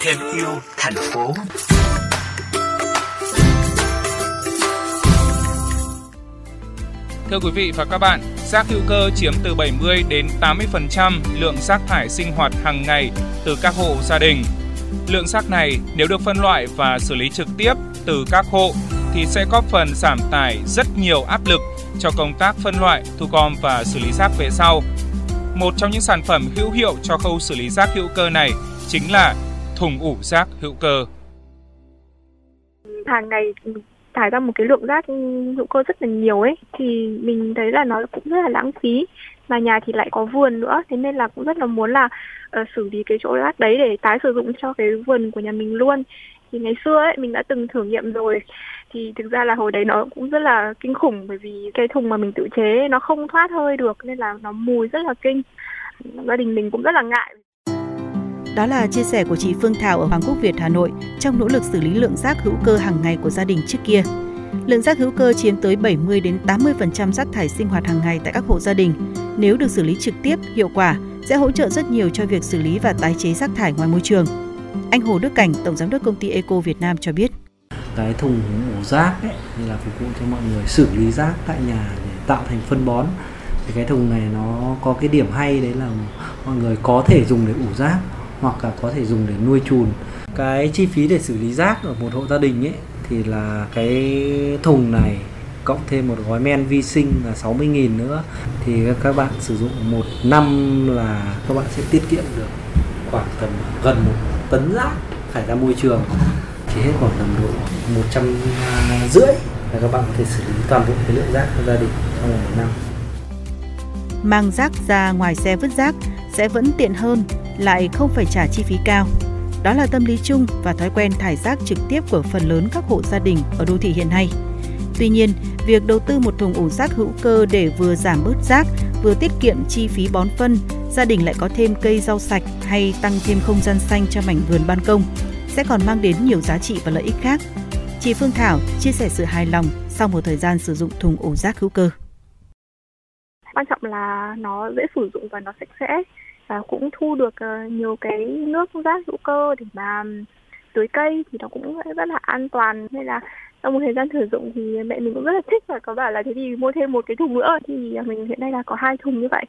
thêm yêu thành phố Thưa quý vị và các bạn, rác hữu cơ chiếm từ 70 đến 80% lượng rác thải sinh hoạt hàng ngày từ các hộ gia đình. Lượng rác này nếu được phân loại và xử lý trực tiếp từ các hộ thì sẽ góp phần giảm tải rất nhiều áp lực cho công tác phân loại, thu gom và xử lý rác về sau. Một trong những sản phẩm hữu hiệu cho khâu xử lý rác hữu cơ này chính là thùng ủ rác hữu cơ. Hàng ngày thải ra một cái lượng rác hữu cơ rất là nhiều ấy thì mình thấy là nó cũng rất là lãng phí mà nhà thì lại có vườn nữa thế nên là cũng rất là muốn là uh, xử lý cái chỗ rác đấy để tái sử dụng cho cái vườn của nhà mình luôn thì ngày xưa ấy mình đã từng thử nghiệm rồi thì thực ra là hồi đấy nó cũng rất là kinh khủng bởi vì cái thùng mà mình tự chế nó không thoát hơi được nên là nó mùi rất là kinh gia đình mình cũng rất là ngại đó là chia sẻ của chị Phương Thảo ở Hoàng Quốc Việt, Hà Nội trong nỗ lực xử lý lượng rác hữu cơ hàng ngày của gia đình trước kia. Lượng rác hữu cơ chiếm tới 70 đến 80% rác thải sinh hoạt hàng ngày tại các hộ gia đình. Nếu được xử lý trực tiếp, hiệu quả sẽ hỗ trợ rất nhiều cho việc xử lý và tái chế rác thải ngoài môi trường. Anh Hồ Đức Cảnh, tổng giám đốc công ty Eco Việt Nam cho biết. Cái thùng ủ rác ấy, thì là phục vụ cho mọi người xử lý rác tại nhà để tạo thành phân bón. Thì cái thùng này nó có cái điểm hay đấy là mọi người có thể dùng để ủ rác hoặc là có thể dùng để nuôi chùn cái chi phí để xử lý rác ở một hộ gia đình ấy thì là cái thùng này cộng thêm một gói men vi sinh là 60.000 nữa thì các bạn sử dụng một năm là các bạn sẽ tiết kiệm được khoảng tầm gần một tấn rác thải ra môi trường chỉ hết khoảng tầm độ một trăm rưỡi là các bạn có thể xử lý toàn bộ cái lượng rác của gia đình trong một năm mang rác ra ngoài xe vứt rác sẽ vẫn tiện hơn lại không phải trả chi phí cao. Đó là tâm lý chung và thói quen thải rác trực tiếp của phần lớn các hộ gia đình ở đô thị hiện nay. Tuy nhiên, việc đầu tư một thùng ủ rác hữu cơ để vừa giảm bớt rác, vừa tiết kiệm chi phí bón phân, gia đình lại có thêm cây rau sạch hay tăng thêm không gian xanh cho mảnh vườn ban công, sẽ còn mang đến nhiều giá trị và lợi ích khác. Chị Phương Thảo chia sẻ sự hài lòng sau một thời gian sử dụng thùng ổ rác hữu cơ. Quan trọng là nó dễ sử dụng và nó sạch sẽ và cũng thu được ờ, nhiều cái nước rác hữu cơ để mà tưới cây thì nó cũng rất là an toàn nên là trong một thời gian sử dụng thì mẹ mình cũng rất là thích và có bảo là thế thì mua thêm một cái thùng nữa thì à, mình hiện nay là có hai thùng như vậy